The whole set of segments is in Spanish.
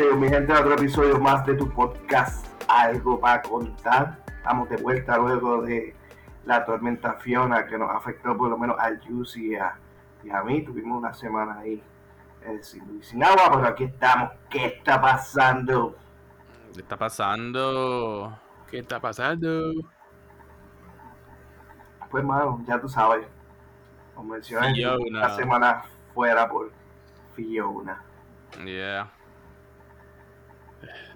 Bienvenidos mi gente a otro episodio más de tu podcast Algo para contar. Estamos de vuelta luego de la tormenta Fiona que nos afectó por lo menos al Juicy y a, y a mí. Tuvimos una semana ahí eh, sin, sin agua, pero aquí estamos. ¿Qué está pasando? ¿Qué está pasando? ¿Qué está pasando? Pues mano, ya tú sabes. Como mencioné, una semana fuera por Fiona. Yeah.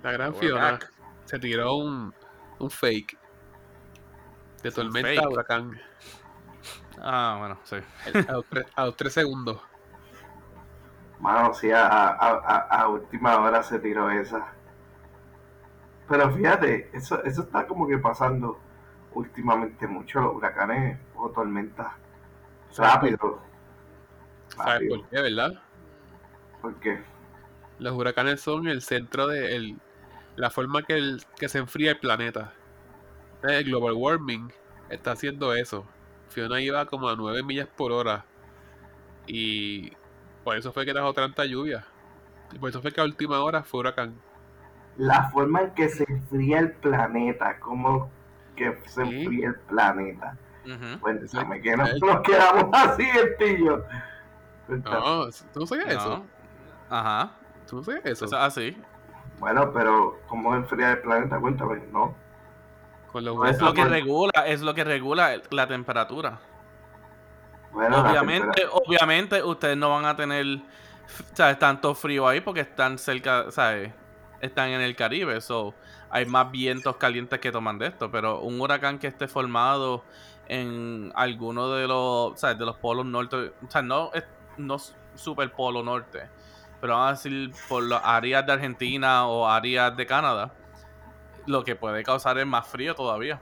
La gran We're Fiona se tiró un, un fake de tormenta fake. a huracán Ah, bueno, sí. a los, tres, a los tres segundos. Mano, sí, a, a, a, a última hora se tiró esa. Pero fíjate, eso, eso está como que pasando últimamente mucho, los huracanes o tormentas. Rápido. ¿Sabes por qué, verdad? Porque Los huracanes son el centro de el- la forma que, el- que se enfría el planeta. El global warming está haciendo eso. Fiona iba como a 9 millas por hora. Y por eso fue que trajo tanta lluvia. Y por eso fue que a última hora fue huracán. la forma en que se enfría el planeta, como que se Sí. enfría el planeta. Cuéntame que no Sí. nos quedamos así. Cuéntame. No, ¿tú no sabías eso? Ajá. ¿Tú no sabías eso? Eso es así. Bueno, pero ¿cómo enfría el planeta? Cuéntame, ¿no? Con los Pues Es lo que regula, es lo que regula la temperatura. Bueno, la Obviamente, temperatura- obviamente ustedes no van a tener ¿sabes? tanto frío ahí porque están cerca, ¿sabes? Están en el Caribe, so hay más vientos calientes que toman de esto, pero un huracán que esté formado en alguno de los, ¿sabes? de los polos norte, o sea, no es no super polo norte, pero vamos a decir por las áreas de Argentina o áreas de Canadá, lo que puede causar es más frío todavía.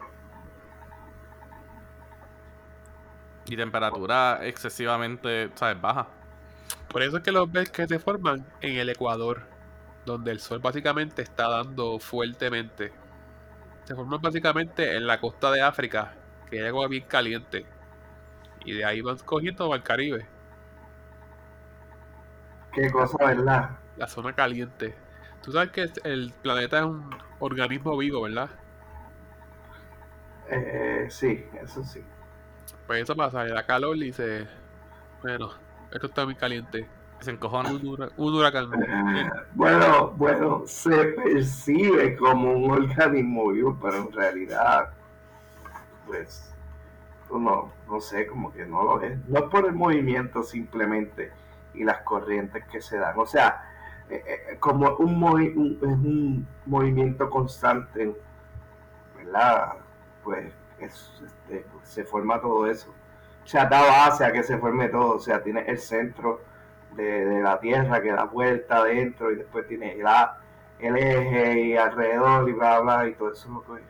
Y temperatura excesivamente, ¿sabes? Baja. Por eso es que los ves que se forman en el Ecuador, donde el sol básicamente está dando fuertemente. Se forman básicamente en la costa de África, que hay agua bien caliente. Y de ahí van cogiendo al Caribe, Qué cosa, ¿verdad? la zona caliente. Tú sabes que el planeta es un organismo vivo, ¿verdad? Eh, sí, eso sí. Pues eso pasa, le da calor y dice, bueno, esto está muy caliente. Se encojona. Un, hura- un huracán. Bueno, bueno, se percibe como un organismo vivo, pero en realidad, pues, no, no sé, como que no lo es. No es por el movimiento simplemente y las corrientes que se dan. O sea, eh, eh, como un, movi- un- es un movimiento constante, ¿verdad? Pues es- este, se forma todo eso. O sea, da base a que se forme todo. O sea, tiene el centro de, de la Tierra que da vuelta adentro y después tiene el, a- el eje y alrededor y bla, bla, y todo eso es lo que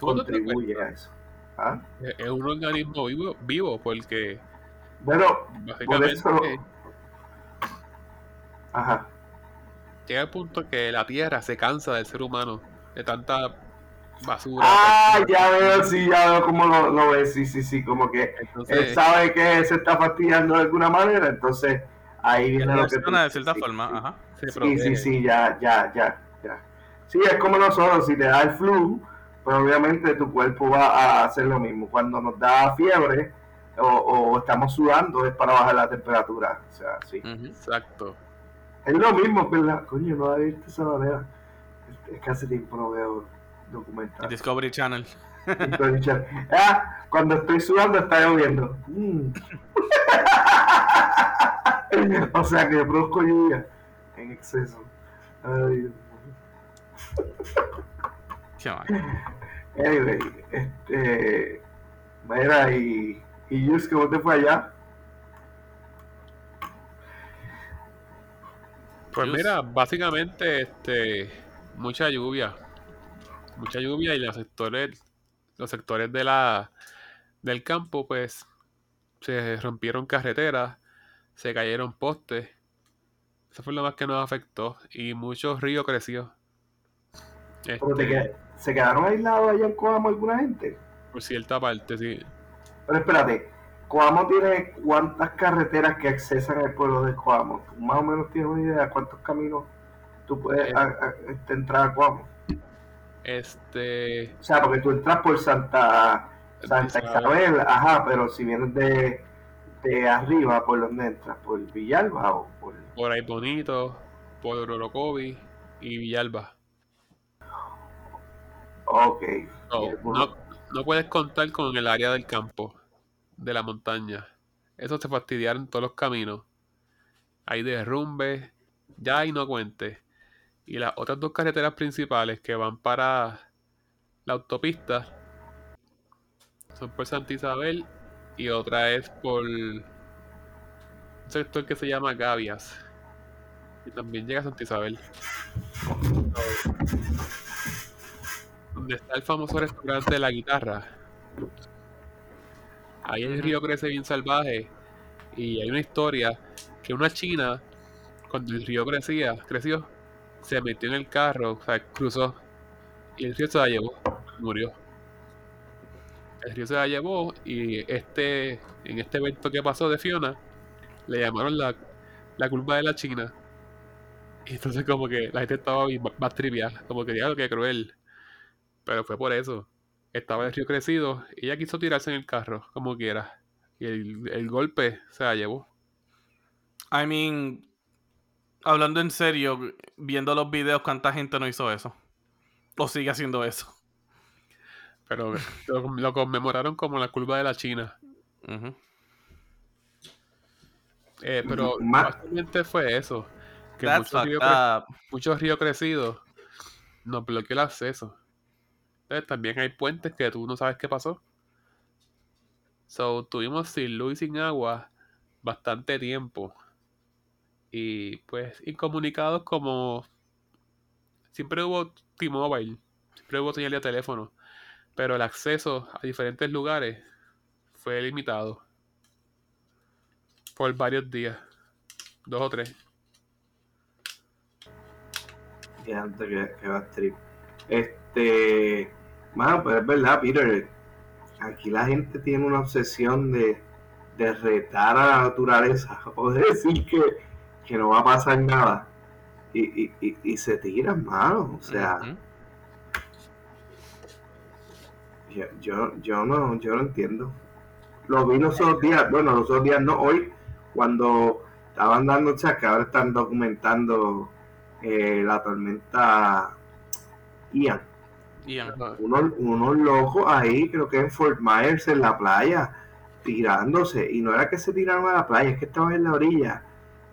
¿Cómo te contribuye a eso. ¿Ah? Es un organismo vivo, vivo porque Bueno, por básicamente eso... Ajá. llega el punto que la Tierra se cansa del ser humano, de tanta basura. Ah, ya veo, sí, ya veo cómo lo, lo ves, sí, sí, sí, como que él sabe que se está fastidiando de alguna manera, entonces ahí viene lo que tú de cierta sí, forma, sí. ajá. Sí, sí, sí, ya, ya, ya, ya. Sí, es como nosotros, si te da el flu, pues obviamente tu cuerpo va a hacer lo mismo. Cuando nos da fiebre o, o estamos sudando es para bajar la temperatura. O sea, sí. Exacto. Es lo mismo, ¿verdad? Coño, no había visto esa manera. Es que hace tiempo no veo documentales. Discovery Channel. Ah, cuando estoy sudando está lloviendo. Mm. o sea que yo produzco lluvia en exceso. Ay. Anyway, este. Mira, y. Y Yus, ¿cómo te fue allá? Pues mira, básicamente, este, mucha lluvia, mucha lluvia y los sectores, los sectores de la, del campo, pues, se rompieron carreteras, se cayeron postes. Eso fue lo más que nos afectó y mucho río creció. Pero te Este, qued- ¿Se quedaron aislados allá en Coamo alguna gente? por cierta parte, sí. Pero espérate, Coamo tiene cuántas carreteras que accesan al pueblo de Coamo. ¿Tú más o menos tienes una idea de cuántos caminos tú puedes Eh. a- a- este, entrar como. Este. O sea, porque tú entras por Santa, Santa Isabel. Isabel, ajá, pero si vienes de, de arriba, ¿por dónde entras? ¿Por Villalba o por...? Por ahí bonito, por Orocovi y Villalba. Ok. No, bueno, no, no puedes contar con el área del campo, de la montaña. Eso te fastidiaron todos los caminos. Hay derrumbes, ya ahí no cuente. Y las otras dos carreteras principales que van para la autopista son por Santa Isabel y otra es por un sector que se llama Gavias. Y también llega a Santa Isabel. Donde está el famoso restaurante de la guitarra. Ahí el río crece bien salvaje. Y hay una historia que una china, cuando el río crecía, creció, se metió en el carro, o sea, cruzó. Y el río se la llevó, murió. El río se la llevó y este, en este evento que pasó de Fiona, le llamaron la, la curva de la China. Y entonces como que la gente estaba bien- más trivial, como que diablo que cruel. Pero fue por eso. Estaba el río crecido y ella quiso tirarse en el carro, como quiera. Y el, el golpe se la llevó. I mean, hablando en serio, viendo los videos, ¿cuánta gente no hizo eso? O sigue haciendo eso. Pero lo, lo conmemoraron como la curva de la China. Eh, pero Ma- básicamente fue eso. Que muchos ríos, muchos ríos crecidos nos bloqueó el acceso. Entonces también hay puentes que tú no sabes qué pasó. So, tuvimos sin luz y sin agua bastante tiempo. Y pues incomunicados como... Siempre hubo T-Mobile, siempre hubo señal de teléfono. Pero el acceso a diferentes lugares fue limitado. Por varios días. Dos o tres. Y antes que, va a. Este. Mano, pues es verdad, Peter. Aquí la gente tiene una obsesión de, de retar a la naturaleza o de decir que, que no va a pasar nada. Y, y, y, y se tiran, mano. O sea, yo, yo, yo no, yo no entiendo. Lo vi los otros días, bueno, los otros días no, hoy, cuando estaban dando, que ahora están documentando eh, la tormenta Ian. Ajá. unos, unos locos ahí, creo que en Fort Myers, en la playa, tirándose. Y no era que se tiraron a la playa, es que estaban en la orilla,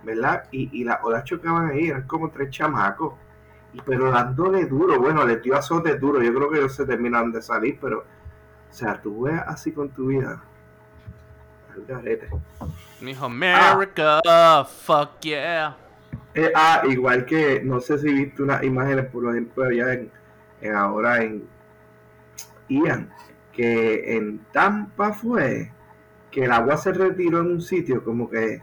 ¿verdad? Y, y las olas chocaban ahí, eran como tres chamacos. Y, pero dándole duro, bueno, le dio azote duro. Yo creo que ellos se terminaron de salir, pero, o sea, tú ves así con tu vida. Al garete. Dijo, America, fuck yeah. Eh, ah, igual que, no sé si viste unas imágenes, por ejemplo, allá en ahora en Ian, que en Tampa fue que el agua se retiró en un sitio, como que,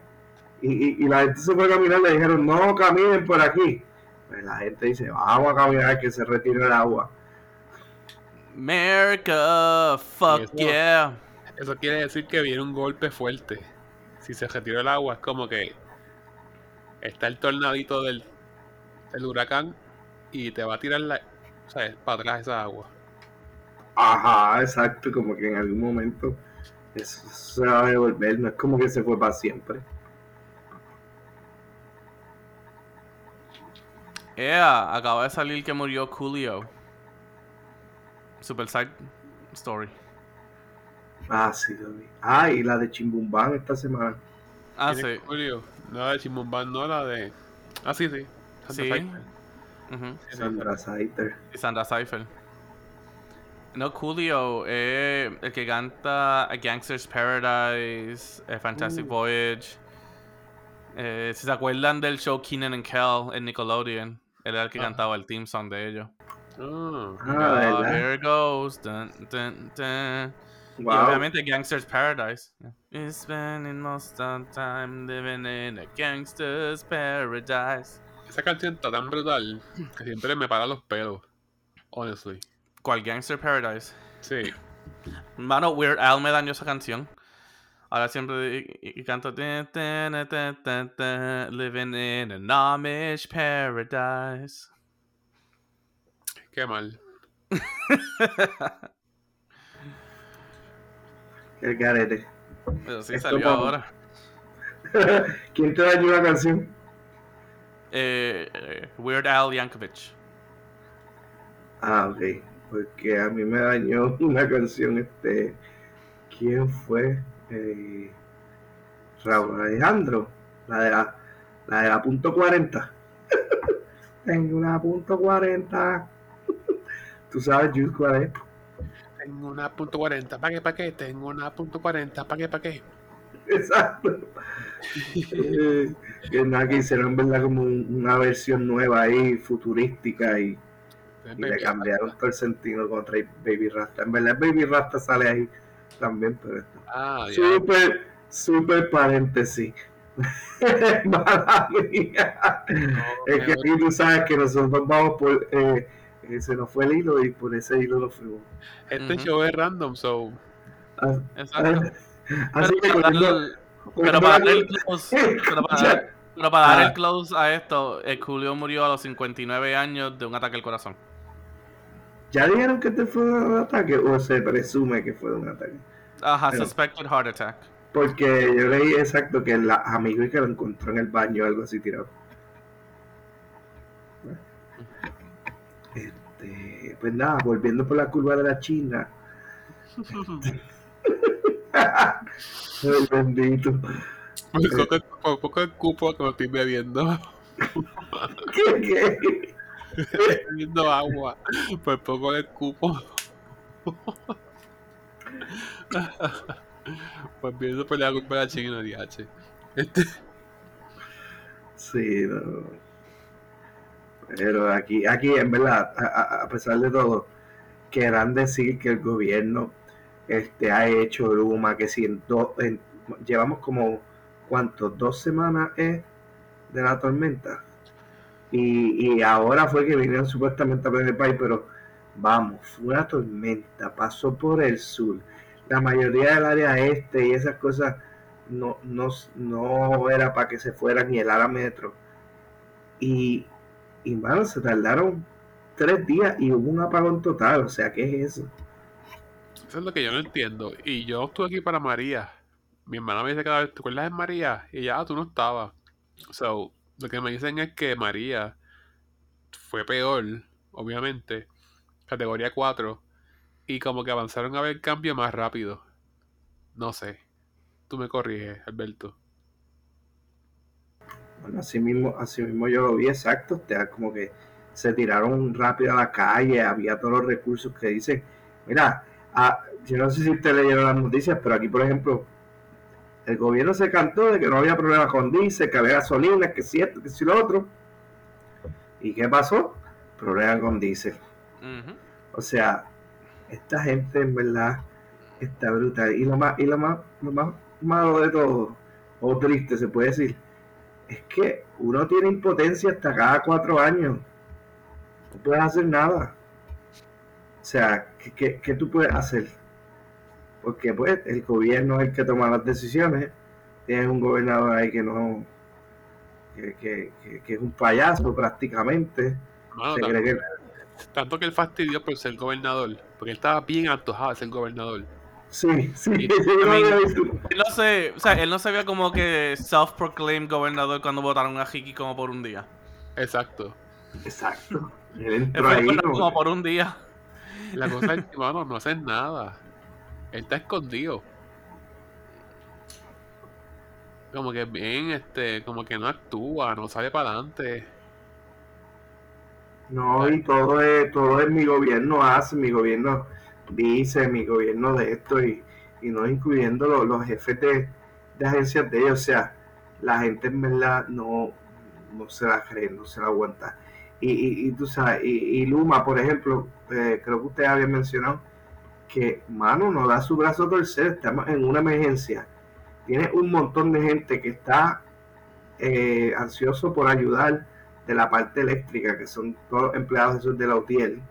y, y- y la gente se fue a caminar, le dijeron, no caminen por aquí. Pues la gente dice, vamos a caminar que se retire el agua. America, fuck eso- yeah. Eso quiere decir que viene un golpe fuerte. Si se retiró el agua, es como que está el tornadito del, del huracán y te va a tirar la, ¿sabes? para atrás esa agua. Ajá, exacto, como que en algún momento eso se va a devolver, no es como que se fue para siempre. Yeah, acaba de salir que murió Coolio. Super side story. Ah, sí, lo vi. Ah, y la de Chimbumbán esta semana. Ah, ¿Quién es sí. Julio? No la de Chimumbán, no la de. Ah, sí, sí. Santa Sí. Sí. Sandra Saiter. Y Sandra. No, Coolio, eh, el que canta A Gangster's Paradise, A Fantastic Uh. Voyage. Eh, si se acuerdan del show Keenan and Kel en Nickelodeon, él era el que Ajá. cantaba el theme song de ellos. Ah, Ah, Oh, ¿verdad? here it goes. Dun, dun, dun. Y Wow. obviamente Gangster's Paradise. We're spending most of time living in a gangster's paradise. Esa canción está tan brutal que siempre me para los pelos. Honestly. ¿Cuál Gangster Paradise? Sí. Mano, Weird Al me dañó esa canción. Ahora siempre y, y canto "Tin, tin, tin, tin, tin, living in an Amish paradise. Qué mal. El garete. Pero sí Esto salió ahora. ¿Quién te dañó la canción? Eh, eh, Weird Al Yankovic. Ah, ok. Porque a mí me dañó una canción, este. ¿Quién fue? Eh, Raúl Alejandro. La de la, la de la punto 40. Tengo una punto 40. Tú sabes, Jules, cuál es. Tengo una punto .40, ¿para qué, para qué? Tengo una punto .40, ¿para qué, para qué? Exacto. Eh, que nada, que hicieron, ¿verdad? Como un- una versión nueva ahí, futurística y, y le cambiaron todo el sentido contra Baby Rasta. En verdad, Baby Rasta sale ahí también, pero esto. Ah, ya. Súper, súper paréntesis. Mala mía. Es que aquí tú sabes que nosotros vamos por. Eh, eh, se nos fue el hilo y por ese hilo nos fuimos. Este show es random, so. Ah, Exacto. Así que Pero para dar- pero para dar el close, pero para dar- Ya. pero para dar Ah. el close a esto, el Julio murió a los 59 años de un ataque al corazón. ¿Ya dijeron que este fue un ataque o se presume que fue un ataque? Ajá, suspected heart attack. Porque yo leí exacto que el amigo y que lo encontró en el baño o algo así tirado. Este, pues nada, volviendo por la curva de la China. Ay, bendito. Por poco, por poco el cupo que me estoy bebiendo. ¿Qué, qué? Estoy bebiendo agua. Por poco el cupo. Pues viendo por la culpa de la china, DH. Este, Sí, no. Pero aquí, aquí en verdad, a, a- a pesar de todo, querrán decir que el gobierno este, ha hecho Luma, que si en dos, llevamos como, ¿cuántos? Dos semanas eh, de la tormenta. Y, y ahora fue que vinieron supuestamente a el país, pero vamos, fue una tormenta, pasó por el sur. La mayoría del área este y esas cosas no, no, no era para que se fueran ni el ala metro. Y, y mano, se tardaron tres días y hubo un apagón total. O sea, ¿qué es eso? Eso es lo que yo no entiendo. Y yo estuve aquí para María. Mi hermana me dice cada vez, ¿te acuerdas de María? Y ya, ah, tú no estabas. So, lo que me dicen es que María fue peor, obviamente. Categoría 4. Y como que avanzaron a ver cambio más rápido. No sé. Tú me corriges, Alberto. Bueno, así mismo, así mismo yo lo vi exacto. O sea, como que se tiraron rápido a la calle, había todos los recursos que dicen, mira, ah, yo no sé si usted leyeron las noticias, pero aquí, por ejemplo, el gobierno se cantó de que no había problema con diésel, que había gasolina, que si esto, que si lo otro. ¿Y qué pasó? Problema con diésel. O sea, esta gente en verdad está brutal. Y lo más, y lo más, lo más malo de todo, o triste se puede decir, es que uno tiene impotencia hasta cada cuatro años. No puedes hacer nada. O sea, ¿qué, qué, qué tú puedes hacer? Porque pues el gobierno es el que toma las decisiones. Tienes un gobernador ahí que no, que, que, que- que es un payaso prácticamente. Se tanto, cree que- tanto que él fastidió por ser gobernador. Porque él estaba bien antojado de ser gobernador. Sí, sí, Y- visto. Él no se, o sea, él no se veía como que self-proclaimed gobernador cuando votaron a Hiki como por un día. Exacto. Exacto. Él Él entró fue ahí. gobernador como- como por un día. La cosa es que, mano, no hacen nada. Él está escondido. Como que bien, este, como que no actúa, no sale para adelante. No, y todo es, todo es mi gobierno hace, mi gobierno dice, mi gobierno de esto, y, y no incluyendo los, los jefes de, de agencias de ellos. O sea, la gente en verdad no, no se la cree, no se la aguanta. Y, y, y tú sabes, y, y Luma, por ejemplo, eh, creo que usted había mencionado que, mano, no da su brazo a torcer, estamos en una emergencia. Tiene un montón de gente que está eh, ansioso por ayudar de la parte eléctrica, que son todos empleados de la UTIEL,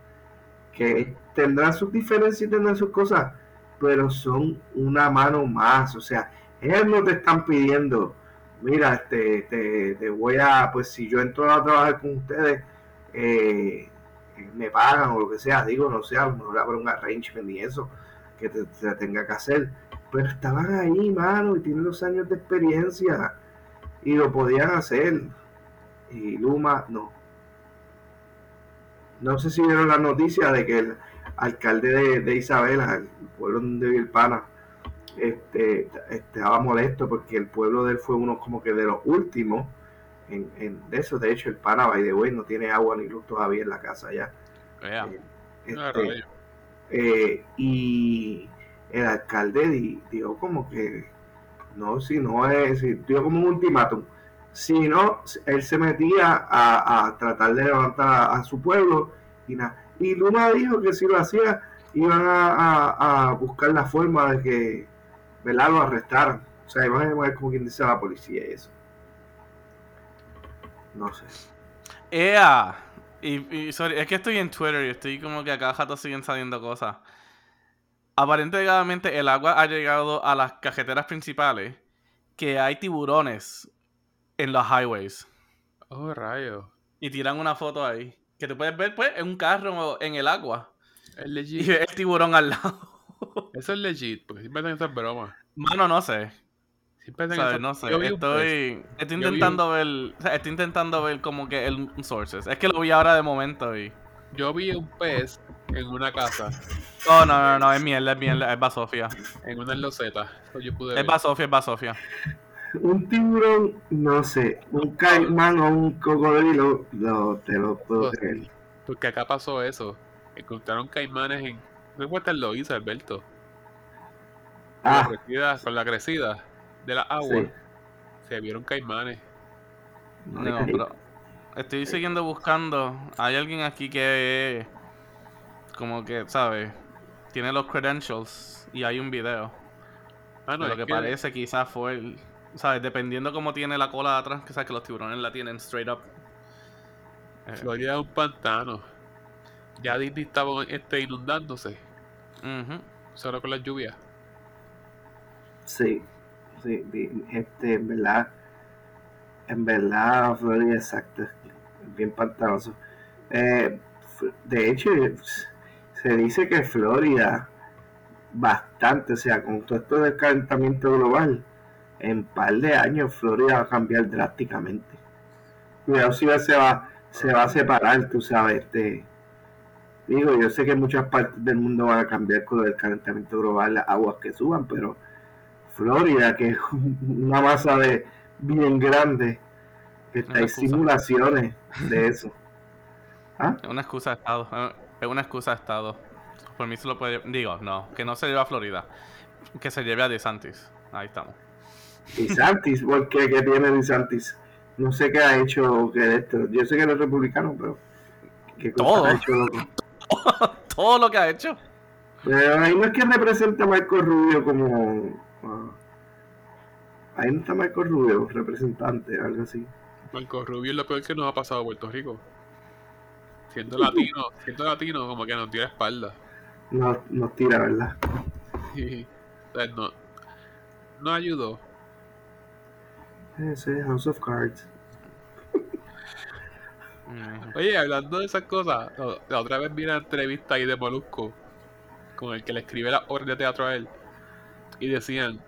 que tendrán sus diferencias y tendrán sus cosas, pero son una mano más. O sea, Ellos no te están pidiendo, mira, este, te, te voy a, pues si yo entro a trabajar con ustedes, eh, me pagan o lo que sea, digo, no sé, a lo mejor habrá un arrangement y eso que te, te tenga que hacer. Pero estaban ahí, mano, y tienen los años de experiencia y lo podían hacer. Y Luma no. No sé si vieron la noticia de que el alcalde de, de Isabela, el pueblo donde vive el pana, este, estaba molesto porque el pueblo de él fue uno como que de los últimos en, en de eso. De hecho, el pana, by the way, no tiene agua ni luz todavía en la casa ya. Vea. Eh, este, eh, y el alcalde di- dio como que no, si no es, dio como un ultimátum. Si no, él se metía a, a tratar de levantar a, a su pueblo y nada. Y Luma dijo que si lo hacía, iban a, a- a buscar la forma de que, ¿verdad? Lo arrestaran. O sea, iban a llamar como quien dice a la policía y eso. No sé. ¡Ea! Y, y, sorry, es que estoy en Twitter y estoy como que a cada rato siguen saliendo cosas. Aparentemente el agua ha llegado a las cajeteras principales que hay tiburones en los highways. Oh, rayo. Y tiran una foto ahí. Que te puedes ver, pues, en un carro en el agua. Es Y legit. ves el tiburón al lado. Eso es legit, porque siempre hacen esas bromas. Mano, no sé. Siempre hacen ¿Sabes? esas- No sé. Yo vi un post. Estoy, estoy Yo vi intentando ver. o sea, estoy intentando ver como que el sources. Es que lo vi ahora de momento y. Yo vi un pez en una casa, Oh, no, no, no, es mierda, es mierda, es basofia. en una loseta. Yo pude Es ver. basofia, es basofia. Un tiburón, no sé, un caimán o un cocodrilo, lo, te lo puedo Pues, creer. Porque acá pasó eso. Encontraron caimanes en. No cuenta lo hizo Alberto. Con, Ah, la crecida, con la crecida de la agua. sí. Se vieron caimanes. No, pero estoy siguiendo buscando. Hay alguien aquí que como que, ¿sabes? Tiene los credentials y hay un video. Ah, no, de lo que, que parece quizás fue el, ¿sabes? Dependiendo cómo tiene la cola de atrás, que sabes que los tiburones la tienen straight up. Eh, Florida es un pantano. Ya Disney estaba este, inundándose. ujú. Solo con las lluvias. Sí, en verdad, en verdad, Florida, exacto, bien pantanoso. Eh, de hecho, se dice que Florida, bastante, o sea, con todo esto del calentamiento global, en par de años Florida va a cambiar drásticamente. Cuidado si se va, se va a separar, tú sabes, este, digo, yo sé que muchas partes del mundo van a cambiar con el calentamiento global, las aguas que suban, pero Florida, que es una masa de bien grande, que está, hay simulaciones de eso. ¿Ah? Es una excusa de estado. eh, Es una excusa de estado. Por mí se lo puede. Digo, no, que no se lleve a Florida. Que se lleve a DeSantis. Ahí estamos. Y Santis, ¿por qué? ¿Qué tiene Di Santis? No sé qué ha hecho que esto. Yo sé que es republicano, pero ¿qué cosa Todo. ha hecho loco? Todo lo que ha hecho. Pero ahí no es que representa a Marco Rubio como. Ah, ahí no está Marco Rubio, representante, algo así. Marco Rubio es lo peor que nos ha pasado a Puerto Rico. Siendo latino, siendo latino, como que nos la espalda. No, nos tira, ¿verdad? Sea, no, no ayudó. Ese es House of Cards. Oye, hablando de esas cosas, la- la otra vez vi una entrevista ahí de Molusco con el que le escribe las obras de teatro a él. Y decían,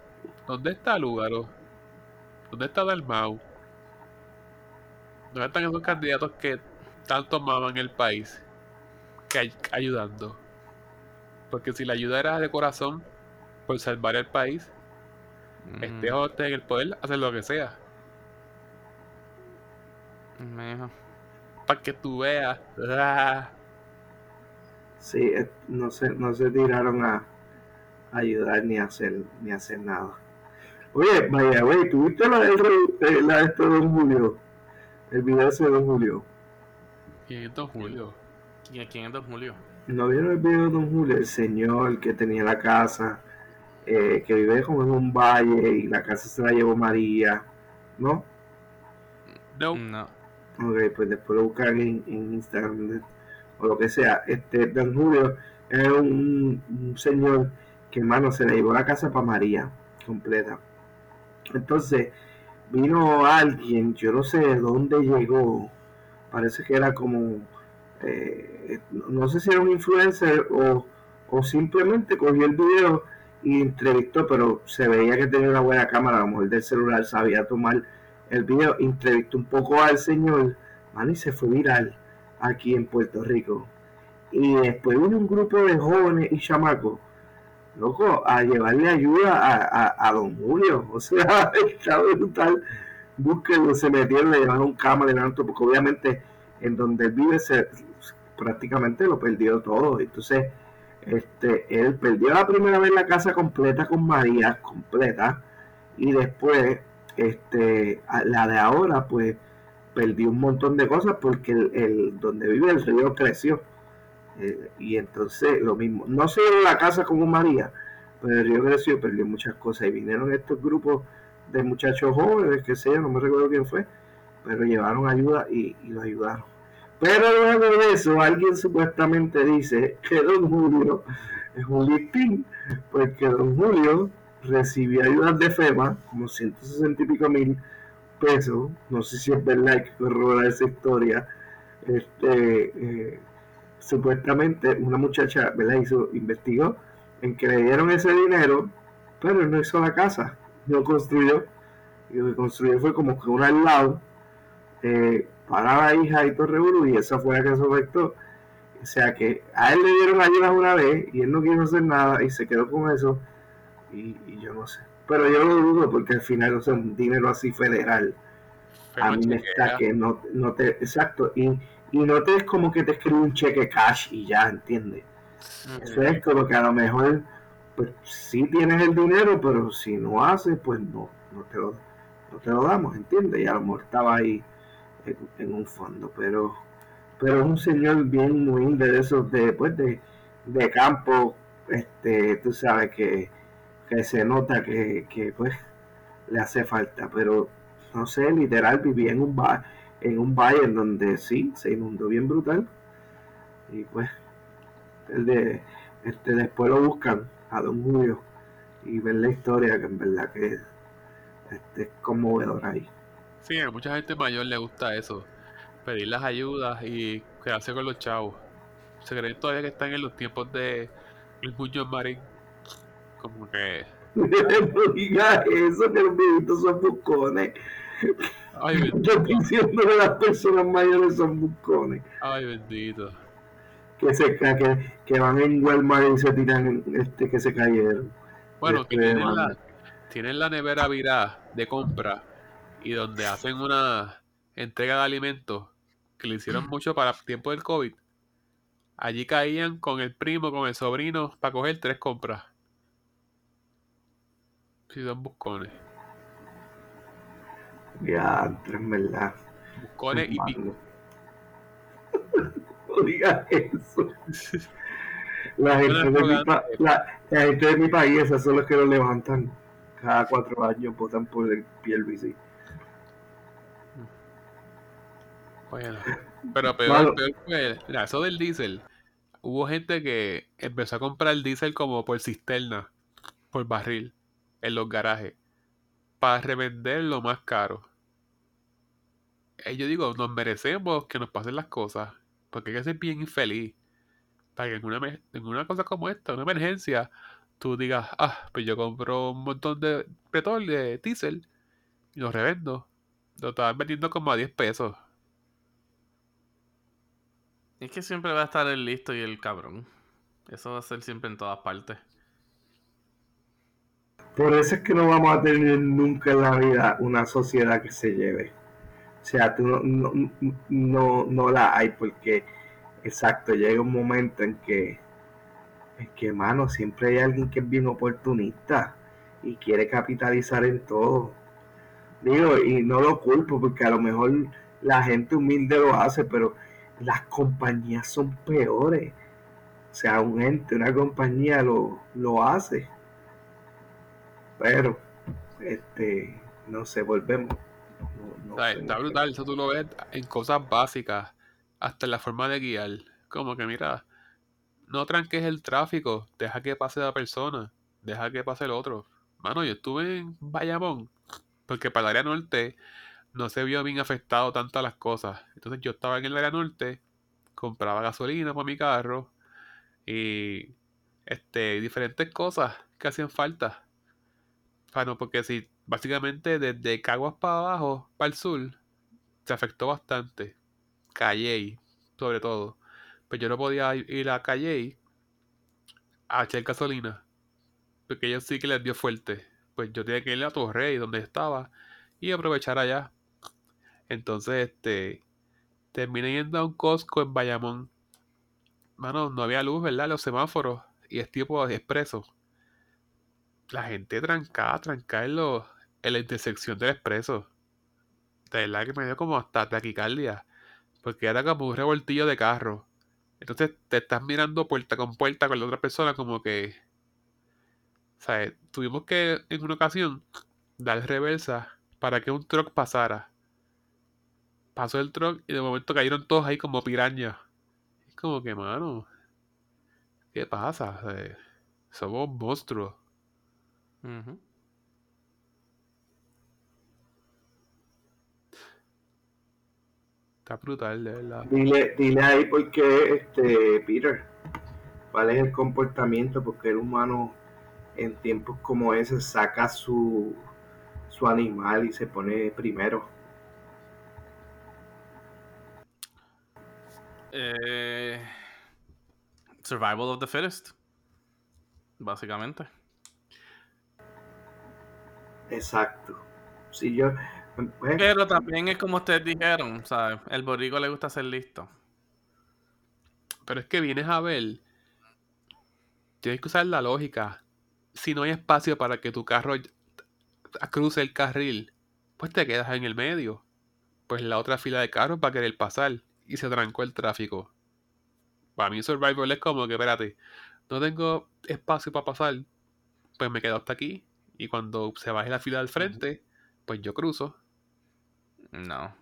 ¿dónde está Lúgaro? ¿Dónde está Dalmau? ¿Dónde están esos candidatos que tanto maman el país? Que ay- ayudando. Porque si la ayuda era de corazón, por salvar el país, mm, esté o esté en el poder, hacen lo que sea. Para que tú veas. Ah, Sí, eh, no se, no se tiraron a ayudar ni a hacer ni a hacer nada. Oye, vaya, güey, ¿tuviste la, del re- eh, la de esto de Don Julio? El video ese de Don Julio. ¿Quién es Don Julio? ¿Quién, quién es Don Julio? ¿No vieron el video de Don Julio? El señor que tenía la casa, eh, que vive como en un valle y la casa se la llevó María, ¿no? No. No. Ok, pues después lo buscan en, en Instagram o lo que sea. Este Don Julio es un, un señor que, hermano, se le llevó la casa para María completa. Entonces vino alguien, yo no sé de dónde llegó, parece que era como, eh, no sé si era un influencer o, o simplemente cogió el video y entrevistó, pero se veía que tenía una buena cámara, a lo mejor del celular sabía tomar el video, entrevistó un poco al señor, man, y se fue viral aquí en Puerto Rico. Y después vino un grupo de jóvenes y chamacos, loco, a llevarle ayuda a, a, don Julio. O sea, está brutal. Búsquenlo, se metieron, le llevaron cámara, le alto, porque obviamente en donde él vive se, prácticamente lo perdió todo. Entonces, este, él perdió la primera vez la casa completa con María, completa, y después, este, la de ahora, pues, perdió un montón de cosas porque el donde vive el río creció. Eh, y entonces lo mismo, no solo la casa como María, pero río creció y perdió muchas cosas. Y vinieron estos grupos de muchachos jóvenes, que sea, no me recuerdo quién fue, pero llevaron ayuda y, lo ayudaron. Pero luego de eso, alguien supuestamente dice que don Julio es un listín, porque don Julio recibió ayudas de FEMA, como 160 y pico mil pesos, no sé si es verdad que corroborar esa historia, este, eh, supuestamente una muchacha, ¿verdad? Hizo, investigó en que le dieron ese dinero, pero no hizo la casa, no construyó, y lo que construyó fue como que una al lado, eh, para la hija y todo y esa fue la que se afectó. O sea que a él le dieron ayuda una vez y él no quiso hacer nada y se quedó con eso. Y, y yo no sé. Pero yo lo dudo porque al final es un dinero así federal. Pero a mí me está que no, no te. Exacto. Y, y no te es como que te escribe un cheque cash y ya, ¿entiendes? Eso es como que a lo mejor, pues sí tienes el dinero, pero si no haces, pues no, no te lo, no te lo damos, ¿entiendes? Y a lo mejor estaba ahí en, en un fondo, pero, pero es un señor bien humilde de esos de, pues, de, de campo, este, tú sabes que, que se nota que, que pues le hace falta, pero no sé, literal vivía en un bar, en un valle en donde sí, se inundó bien brutal. Y pues, el de, este, después lo buscan a Don Julio y ven la historia que en verdad que este, es conmovedor ahí. Sí, a mucha gente mayor le gusta eso. Pedir las ayudas y quedarse con los chavos. Se creen todavía que están en los tiempos de Luis Muñoz Marín. Como que. no digas eso, que los viejitos son buscones. Ay, bendito. que las personas mayores son buscones. Ay, bendito. Que, se, que, que van en Walmart y se tiran este, que se cayeron. Bueno, que Este, tienen la, tienen la nevera virada de compra y donde hacen una entrega de alimentos que le hicieron mucho para el tiempo del COVID. Allí caían con el primo, con el sobrino, para coger tres compras. Si son buscones. Ya, en verdad. Buscones y pico. No digas eso. La gente, de mi pa- la, la gente de mi país, esos son los que lo levantan. Cada cuatro años votan por el Pierluisi. Bueno, pero peor, peor fue, mira, eso del diésel. Hubo gente que empezó a comprar diésel como por cisterna, por barril, en los garajes, para revenderlo más caro. Eh, yo digo, nos merecemos que nos pasen las cosas, porque hay que ser bien infeliz. Para que en una, en una cosa como esta, una emergencia, tú digas, ah, pues yo compro un montón de petróleo, de diésel, y lo revendo. Lo estaban vendiendo como a 10 pesos. Es que siempre va a estar el listo y el cabrón. Eso va a ser siempre en todas partes. Por eso es que no vamos a tener nunca en la vida una sociedad que se lleve. Sea, tú no, no, no, no la hay porque, exacto, llega un momento en que, en que, mano, siempre hay alguien que es bien oportunista y quiere capitalizar en todo. Digo, y no lo culpo porque a lo mejor la gente humilde lo hace, pero las compañías son peores. O sea, un ente, una compañía lo, lo hace. Pero, este, no sé, volvemos. No- no O sea, sé, está brutal, eso tú lo ves en cosas básicas, hasta en la forma de guiar. Como que mira, no tranques el tráfico, deja que pase la persona, deja que pase el otro. Mano, yo estuve en Bayamón, porque para el área norte no se vio bien afectado tanto las cosas. Entonces yo estaba en el área norte, compraba gasolina para mi carro y este diferentes cosas que hacían falta. Bueno, porque si básicamente desde Caguas para abajo, para el sur, se afectó bastante. Calle, sobre todo. Pues yo no podía ir a Calle a echar gasolina. Porque ellos sí que les dio fuerte. Pues yo tenía que ir a Torrey, donde estaba, y aprovechar allá. Entonces, este, terminé yendo a un Costco en Bayamón. Mano, no había luz, ¿verdad? Los semáforos. Y es tipo expreso. La gente trancada, trancada en, en la intersección del expreso. De verdad que me dio como hasta taquicardia. Porque era como un revoltillo de carro. Entonces te estás mirando puerta con puerta con la otra persona como que... ¿Sabes? Tuvimos que en una ocasión dar reversa para que un truck pasara. Pasó el truck y de momento cayeron todos ahí como pirañas. Es como que, mano, ¿qué pasa? ¿Sabes? Somos monstruos. Está brutal, de verdad. Dile, dile ahí por qué, este, Peter, cuál es el comportamiento, porque el humano en tiempos como ese saca su, su animal y se pone primero. Eh, survival of the fittest. Básicamente. Exacto. Si yo, pues, Pero también es como ustedes dijeron, ¿sabes? El boricua le gusta ser listo. Pero es que vienes a ver, tienes que usar la lógica. Si no hay espacio para que tu carro cruce el carril, pues te quedas en el medio. Pues la otra fila de carros va a querer pasar y se trancó el tráfico. Para mí Survival es como que, espérate, no tengo espacio para pasar, pues me quedo hasta aquí. Y cuando se baje la fila del frente, pues yo cruzo. No.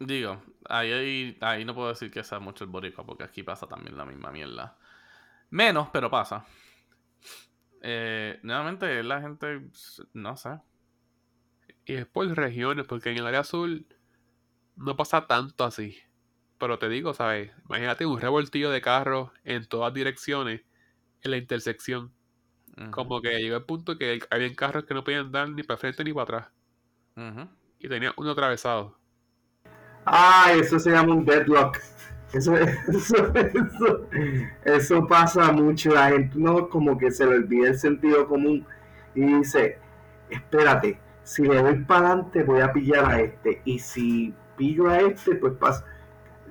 Digo, ahí, ahí, ahí no puedo decir que sea mucho el boricua, porque aquí pasa también la misma mierda. Menos, pero pasa. Eh, nuevamente, la gente, no sé. Y es por regiones, porque en el área azul no pasa tanto así. Pero te digo, ¿sabes? Imagínate un revoltillo de carros en todas direcciones en la intersección. Como que llegó el punto que había carros que no podían dar ni para frente ni para atrás. ujú. Y tenía uno atravesado. Ah, eso se llama un deadlock. Eso, eso, eso, eso pasa mucho. La gente no como que se le olvida el sentido común y dice, espérate, si le doy para adelante voy a pillar a este. Y si pillo a este, pues pasa.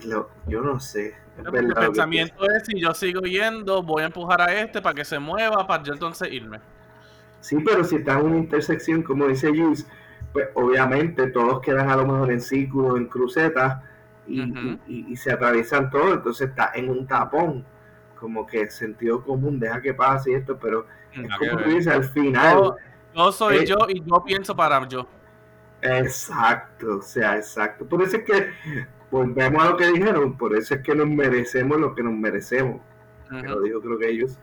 Lo- yo no sé. El pensamiento es, si yo sigo yendo, voy a empujar a este para que se mueva, para yo entonces irme. Sí, pero si está en una intersección, como dice Jules, pues obviamente todos quedan a lo mejor en círculo, en crucetas y, se atraviesan todos, entonces está en un tapón. Como que sentido común, deja que pase y esto, pero es como tú dices, al final, Yo, yo soy Eh. yo y yo pienso para yo. exacto, o sea, exacto. Por eso es que, volvemos a lo que dijeron, por eso es que nos merecemos lo que nos merecemos. que lo dijo creo que ellos,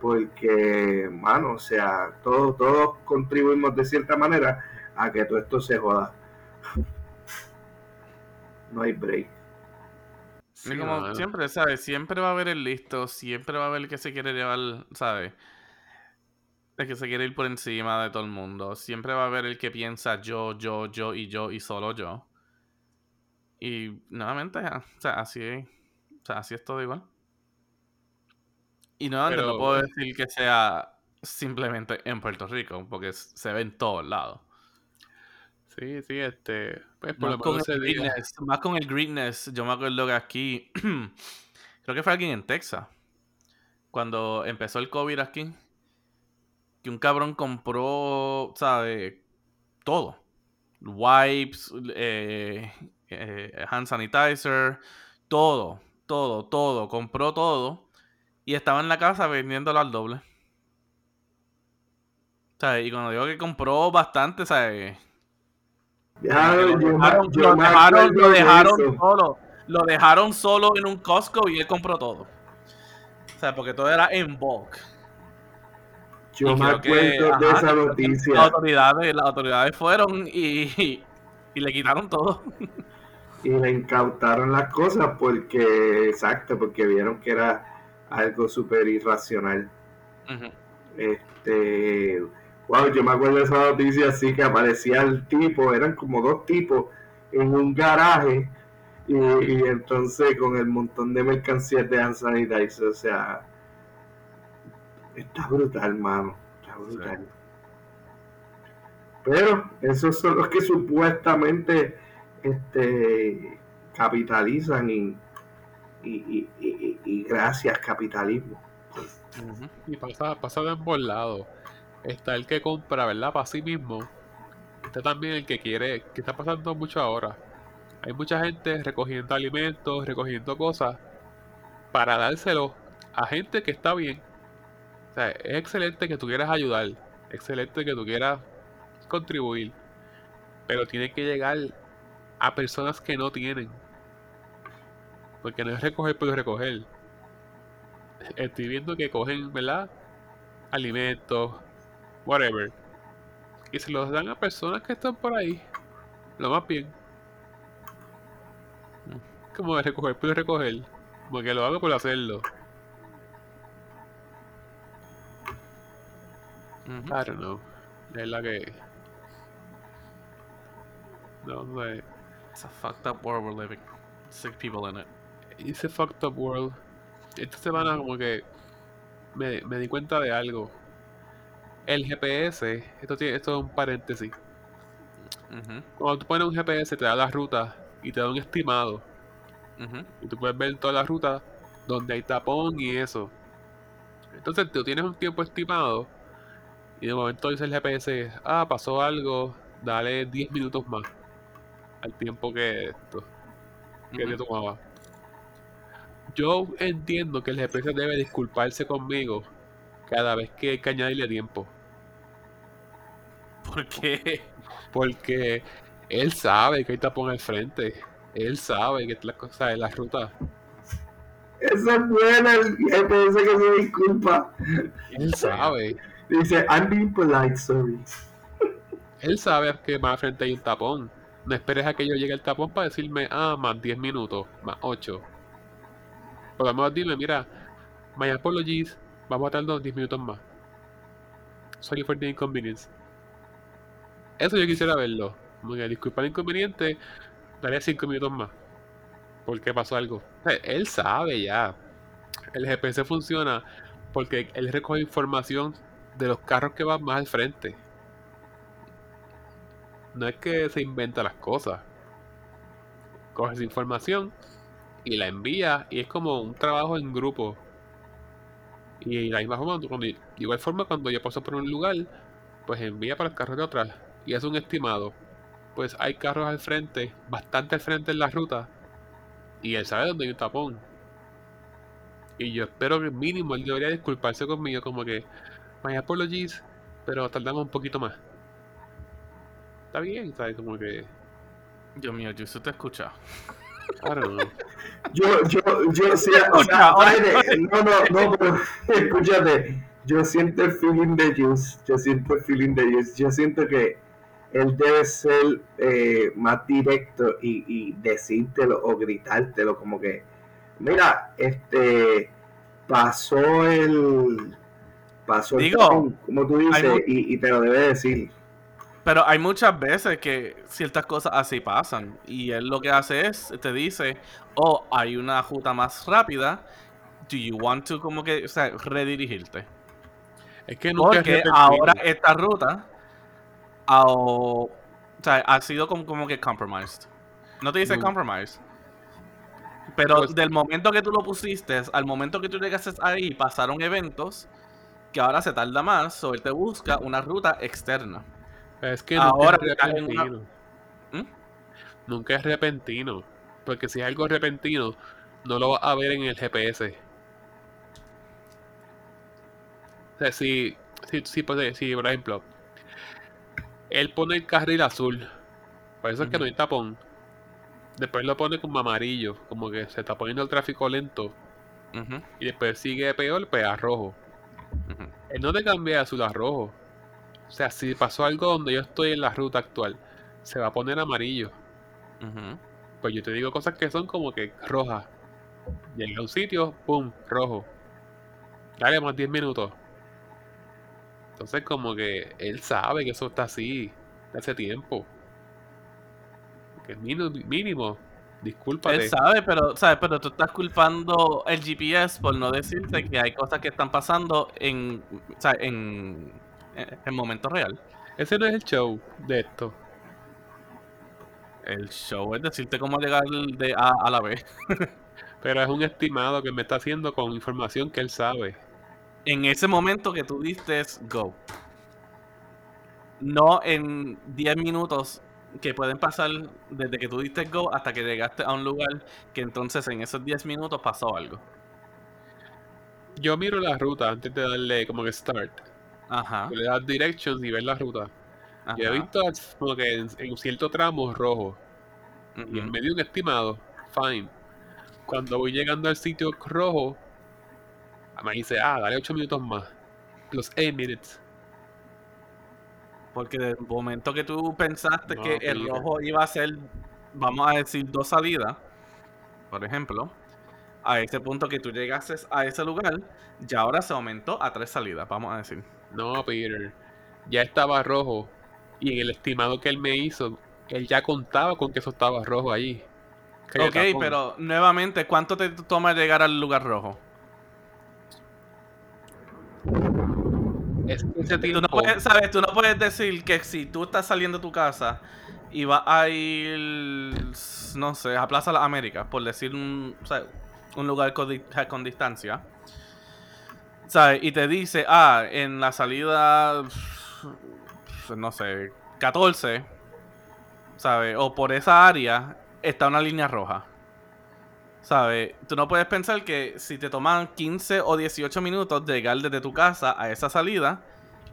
porque, mano, o sea, todos, todos contribuimos de cierta manera a que todo esto se joda. No hay break. Y como siempre, ¿sabes? Siempre va a haber el listo, siempre va a haber el que se quiere llevar, ¿sabes? El que se quiere ir por encima de todo el mundo. Siempre va a haber el que piensa yo, yo, yo y yo y solo yo. Y nuevamente, o sea, así es, o sea, así es todo igual. Y nuevamente no puedo decir que sea simplemente en Puerto Rico, porque se ve en todos lados. Sí, sí, este. Pues por Más lo con, el greenness, más con el greenness, yo me acuerdo que aquí, creo que fue alguien en Texas, cuando empezó el COVID aquí, que un cabrón compró, ¿sabes? Todo. Wipes, eh, eh, hand sanitizer, todo, todo, todo, compró todo y estaba en la casa vendiéndolo al doble. ¿Sabes? Y cuando digo que compró bastante, ¿sabes? Lo me- dejaron, yo lo dejaron, lo solo. Lo dejaron solo en un Costco y él compró todo. O sea, porque todo era en bulk. Yo Y me que, de ajá, esa Las noticia autoridades, las autoridades fueron y, y le quitaron todo. y le incautaron las cosas porque, exacto, porque vieron que era algo súper irracional. Este, wow, yo me acuerdo de esa noticia así que aparecía el tipo, eran como dos tipos en un garaje y, y entonces con el montón de mercancías de hand sanitizer, o sea, está brutal, mano, está brutal. Pero esos son los que supuestamente este, capitalizan y, y, y- y- gracias capitalismo. Y pasa, pasa de ambos lados. Está el que compra, ¿verdad? Para sí mismo. Está también el que quiere, que está pasando mucho ahora. Hay mucha gente recogiendo alimentos, recogiendo cosas para dárselo a gente que está bien. O sea, es excelente que tú quieras ayudar, excelente que tú quieras contribuir, pero tiene que llegar a personas que no tienen. Porque no es recoger por recoger. Estoy viendo que cogen, ¿verdad? Alimentos, whatever. Y se los dan a personas que están por ahí. Lo más bien. Como de recoger por recoger. Como que lo hago por hacerlo. I don't know. De verdad que. No sé. It's a fucked up world we're living. Sick people in it. It's a fucked up world. Esta semana como que me, me di cuenta de algo. El GPS, esto tiene, esto es un paréntesis. Ujú, Cuando tú pones un GPS te da la ruta y te da un estimado. ujú. Y tú puedes ver toda la ruta donde hay tapón y eso. Entonces tú tienes un tiempo estimado y de momento dice el GPS, ah, pasó algo, dale 10 minutos más al tiempo que esto, que te Ujú. tomaba. Yo entiendo que el GPS debe disculparse conmigo cada vez que hay que añadirle tiempo. ¿Por qué? Porque él sabe que hay tapón al frente. Él sabe que las cosas de la ruta. Esa es buena, el GPS que se disculpa. Él sabe. Dice, I'm being polite, sorry. Él sabe que más al frente hay un tapón. No esperes a que yo llegue al tapón para decirme, ah, más 10 minutos, más 8. Por lo menos dime, mira, my apologies, vamos a tardar 10 minutos más. Sorry for the inconvenience. Eso yo quisiera verlo. Disculpa el inconveniente, daría 5 minutos más. Porque pasó algo. Sea, él sabe ya. El GPS funciona porque él recoge información de los carros que van más al frente. No es que se inventa las cosas. Coge esa información y la envía y es como un trabajo en grupo. Y la misma forma, cuando- igual forma cuando yo paso por un lugar, pues envía para los carros de atrás y es un estimado. Pues hay carros al frente, bastante al frente en la ruta y él sabe dónde hay un tapón. Y yo espero que mínimo él debería disculparse conmigo como que, my apologies, pero tardamos un poquito más. Está bien, ¿sabes? Como que, Dios mío, yo te escucha. Know. Yo, yo, yo, sí, o sea, no, no, no, pero escúchate, yo siento el feeling de Juice, yo siento el feeling de Juice, yo siento que él debe ser eh, más directo y, y decírtelo o gritártelo como que, mira, este, pasó el, pasó el Digo, tren, como tú dices, y, y te lo debe decir. Pero hay muchas veces que ciertas cosas así pasan. Y él lo que hace es, te dice, oh, hay una ruta más rápida. Do you want to como que, o sea, redirigirte? Es que nunca Porque ahora esta ruta ah, o, sea, ha sido como, como que compromised. No te dice Mm. compromise. Pero Pues- del momento que tú lo pusiste, al momento que tú llegaste ahí, pasaron eventos que ahora se tarda más, o él te busca una ruta externa. Es que Ahora nunca es una- repentino. ¿Mm? Nunca es repentino. Porque si es algo repentino, no lo vas a ver en el GPS. O sea, si, si, si, pues, si, por ejemplo, él pone el carril azul, por eso es que no hay tapón. Después lo pone como amarillo, como que se está poniendo el tráfico lento. Y después sigue peor, pues a rojo. ujú. Él no te cambia de azul a rojo. O sea, si pasó algo donde yo estoy en la ruta actual, se va a poner amarillo. Pues yo te digo cosas que son como que rojas. Llegué a un sitio, pum, rojo. Dale más 10 minutos. Entonces como que él sabe que eso está así de hace tiempo. Que mínimo, mínimo discúlpate. Él sabe, pero, ¿sabes? pero tú estás culpando el GPS por no decirte que hay cosas que están pasando en, o sea, en, en, en momento real. Ese no es el show de esto. El show es decirte cómo llegar de A a la B. Pero es un estimado que me está haciendo con información que él sabe. En ese momento que tú diste go. No en 10 minutos que pueden pasar desde que tú diste go hasta que llegaste a un lugar que entonces en esos 10 minutos pasó algo. Yo miro la ruta antes de darle como que start. Ajá. Le das directions y ves la ruta. Yo he ajá, visto como que en, en cierto tramo rojo. Y en medio un estimado, fine. Cuando voy llegando al sitio rojo, me dice, ah, dale 8 minutos más. Los 8 minutes. Porque del momento que tú pensaste No, que el rojo iba a ser, vamos a decir, dos salidas, por ejemplo, a ese punto que tú llegaste a ese lugar, ya ahora se aumentó a tres salidas, vamos a decir. No, Peter. Ya estaba rojo. Y en el estimado que él me hizo, él ya contaba con que eso estaba rojo allí. Ok, tapón. pero nuevamente, ¿cuánto te toma llegar al lugar rojo? Es que ese Tú no puedes, ¿sabes? Tú no puedes decir que si tú estás saliendo de tu casa y vas a ir, no sé, a Plaza Las Américas, por decir un, o sea, un lugar con distancia, ¿sabes? Y te dice, ah, en la salida, no sé, 14, ¿sabes? O por esa área está una línea roja. ¿Sabes? Tú no puedes pensar que si te toman 15 o 18 minutos llegar desde tu casa a esa salida,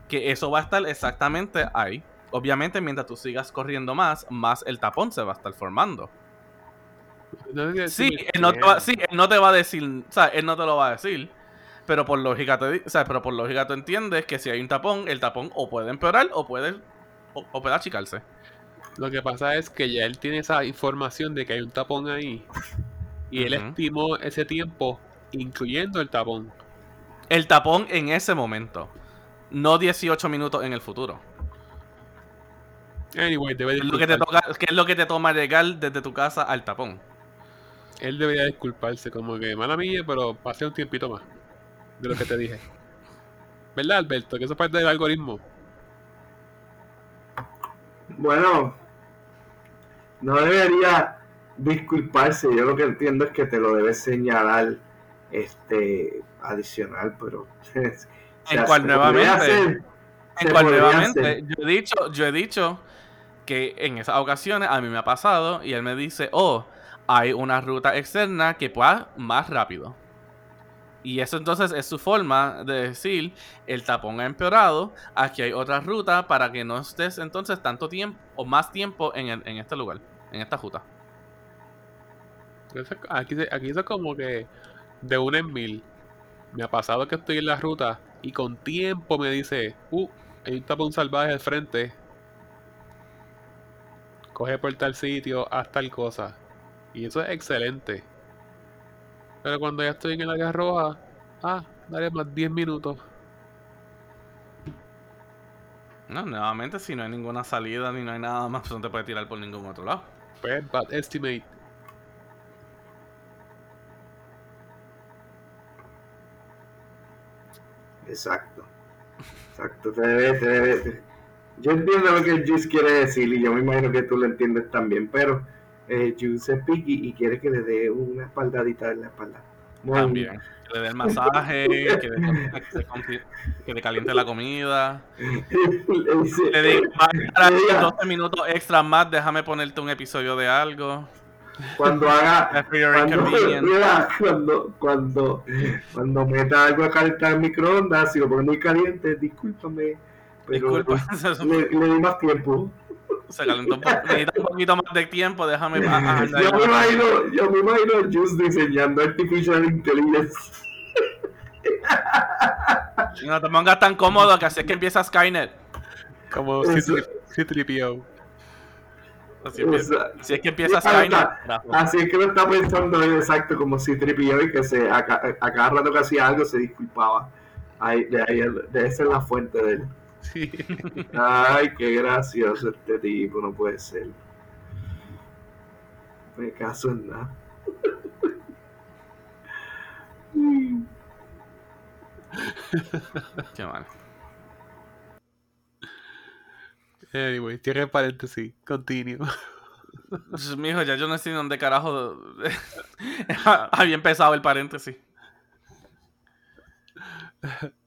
que eso va a estar exactamente ahí. Obviamente, mientras tú sigas corriendo más, más el tapón se va a estar formando. Sí, él no, te va, sí, él no te va a decir, o sea, él no te lo va a decir. Pero por lógica te, o sea, pero por lógica tú entiendes que si hay un tapón, el tapón o puede empeorar o puede, o, o puede achicarse. Lo que pasa es que ya él tiene esa información de que hay un tapón ahí. Y él estimó ese tiempo, incluyendo el tapón. El tapón en ese momento, no 18 minutos en el futuro. Anyway, debe ¿Qué es lo que te, toca, qué es lo que te toma llegar desde tu casa al tapón? Él debería disculparse, como que mala mía, pero pasé un tiempito más de lo que te dije. ¿Verdad, Alberto? Que eso es parte del algoritmo. Bueno, no debería disculparse. Yo lo que entiendo es que te lo debes señalar este adicional, pero ¿En cuál se nuevamente? hacer, En cual nuevamente, hacer. yo he dicho, yo he dicho que en esas ocasiones a mí me ha pasado y él me dice, oh, hay una ruta externa que pueda más rápido. Y eso entonces es su forma de decir, el tapón ha empeorado, aquí hay otra ruta para que no estés entonces tanto tiempo o más tiempo en, en este lugar, en esta ruta. Aquí, aquí es como que de una en mil. Me ha pasado que estoy en la ruta y con tiempo me dice, uh, hay un tapón salvaje al frente. Coge por tal sitio, haz tal cosa. Y eso es excelente. Pero cuando ya estoy en el área roja, ah, dale más 10 minutos. No, nuevamente, si no hay ninguna salida ni no hay nada más, pues no te puede tirar por ningún otro lado. Pues, bad estimate. Exacto. Exacto. Te debe, te debe- Yo entiendo lo que el Juice quiere decir y yo me imagino que tú lo entiendes también, pero eh, Juice es picky y quiere que le dé una espaldadita en la espalda. Muy También. Que le dé el masaje, que le, que caliente la comida. Le diga, 12 minutos extra más, déjame ponerte un episodio de algo. cuando haga cuando, mira, cuando, cuando, cuando meta algo a calentar el microondas, si lo pone muy caliente, discúlpame, pero Disculpa, le di más tiempo. Se calentó un poco. Necesita un poquito más de tiempo, déjame. Yo me imagino, yo me imagino a Juice diseñando Artificial Intelligence. No te pongas tan cómodo que así es que empieza Skynet. Como Eso- C-3PO. Así, empieza- Exacto. así es que empieza Skynet. Así es que lo está pensando él exacto como si tripilló y que se, a, a cada rato que hacía algo se disculpaba. Ahí, de ahí, de esa es la fuente de él. Sí. Ay, qué gracioso este tipo, no puede ser. Me caso en nada. Qué mal. Anyway, cierre paréntesis. Continue. Pues, Mijo, ya yo no sé ni dónde carajo había empezado el paréntesis.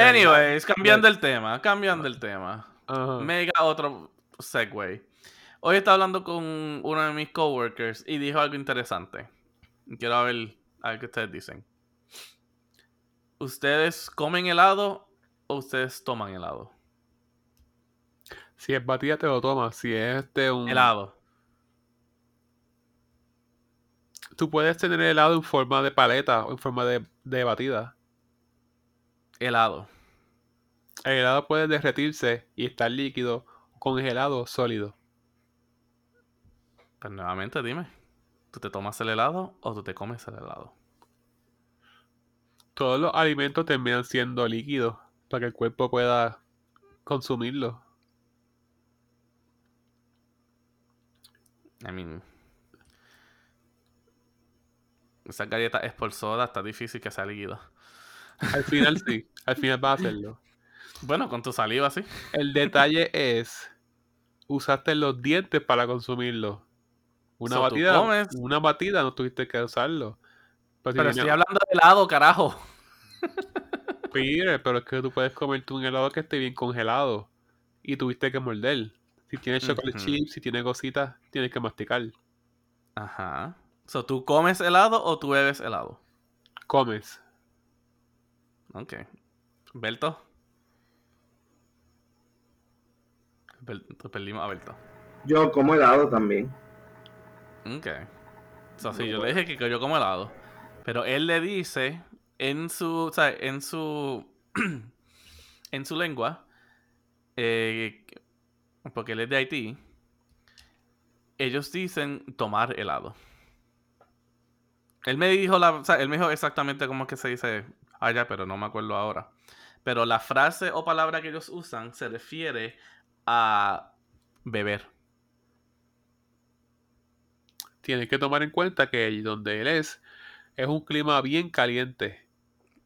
Anyways, cambiando el tema, cambiando el tema. Mega otro segue. Hoy estaba hablando con uno de mis coworkers y dijo algo interesante. Quiero ver, a ver qué ustedes dicen. ¿Ustedes comen helado o ustedes toman helado? Si es batida, te lo tomas. Si es este un. Helado. Tú puedes tener helado en forma de paleta o en forma de, de batida. Helado. El helado puede derretirse y estar líquido, congelado, sólido. Pues nuevamente dime. ¿Tú te tomas el helado o tú te comes el helado? Todos los alimentos terminan siendo líquidos para que el cuerpo pueda consumirlo. I mean. Esa galleta es por soda, está difícil que sea líquido. Al final sí, al final vas a hacerlo. Bueno, con tu saliva sí. El detalle es, usaste los dientes para consumirlo. Una So, batida, una batida no tuviste que usarlo. Pero, si Pero estoy hablando de helado, carajo. Peter, pero es que tú puedes comerte un helado que esté bien congelado y tuviste que morder. Si tienes chocolate Ujú. chip, si tiene cositas, tienes que masticar. Ajá. So, ¿tú comes helado o tú bebes helado? Comes. Ok. ¿Belto? Bel- Perdimos a Belto. Yo como helado también. Ok. So, sí, yo le dije que yo como helado. Pero él le dice en su, o sea, en su, en su lengua, eh, porque él es de Haití, ellos dicen tomar helado. Él me dijo la, o sea, él me dijo exactamente cómo es que se dice allá, pero no me acuerdo ahora. Pero la frase o palabra que ellos usan se refiere a beber. Tienes que tomar en cuenta que donde él es, es un clima bien caliente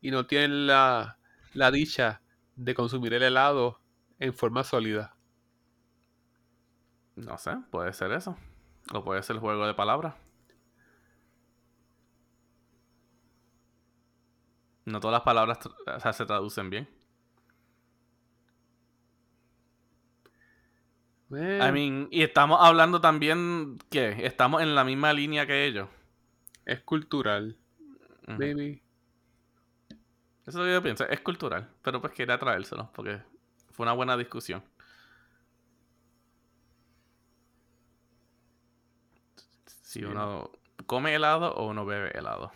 y no tienen la, la dicha de consumir el helado en forma sólida. No sé, puede ser eso. O puede ser juego de palabras. No todas las palabras o sea, se traducen bien. I mean, y estamos hablando también que estamos en la misma línea que ellos. es cultural, baby. Eso es lo que yo pienso, es cultural. Pero pues quería traérselo porque fue una buena discusión. Si Sí. uno come helado o uno bebe helado.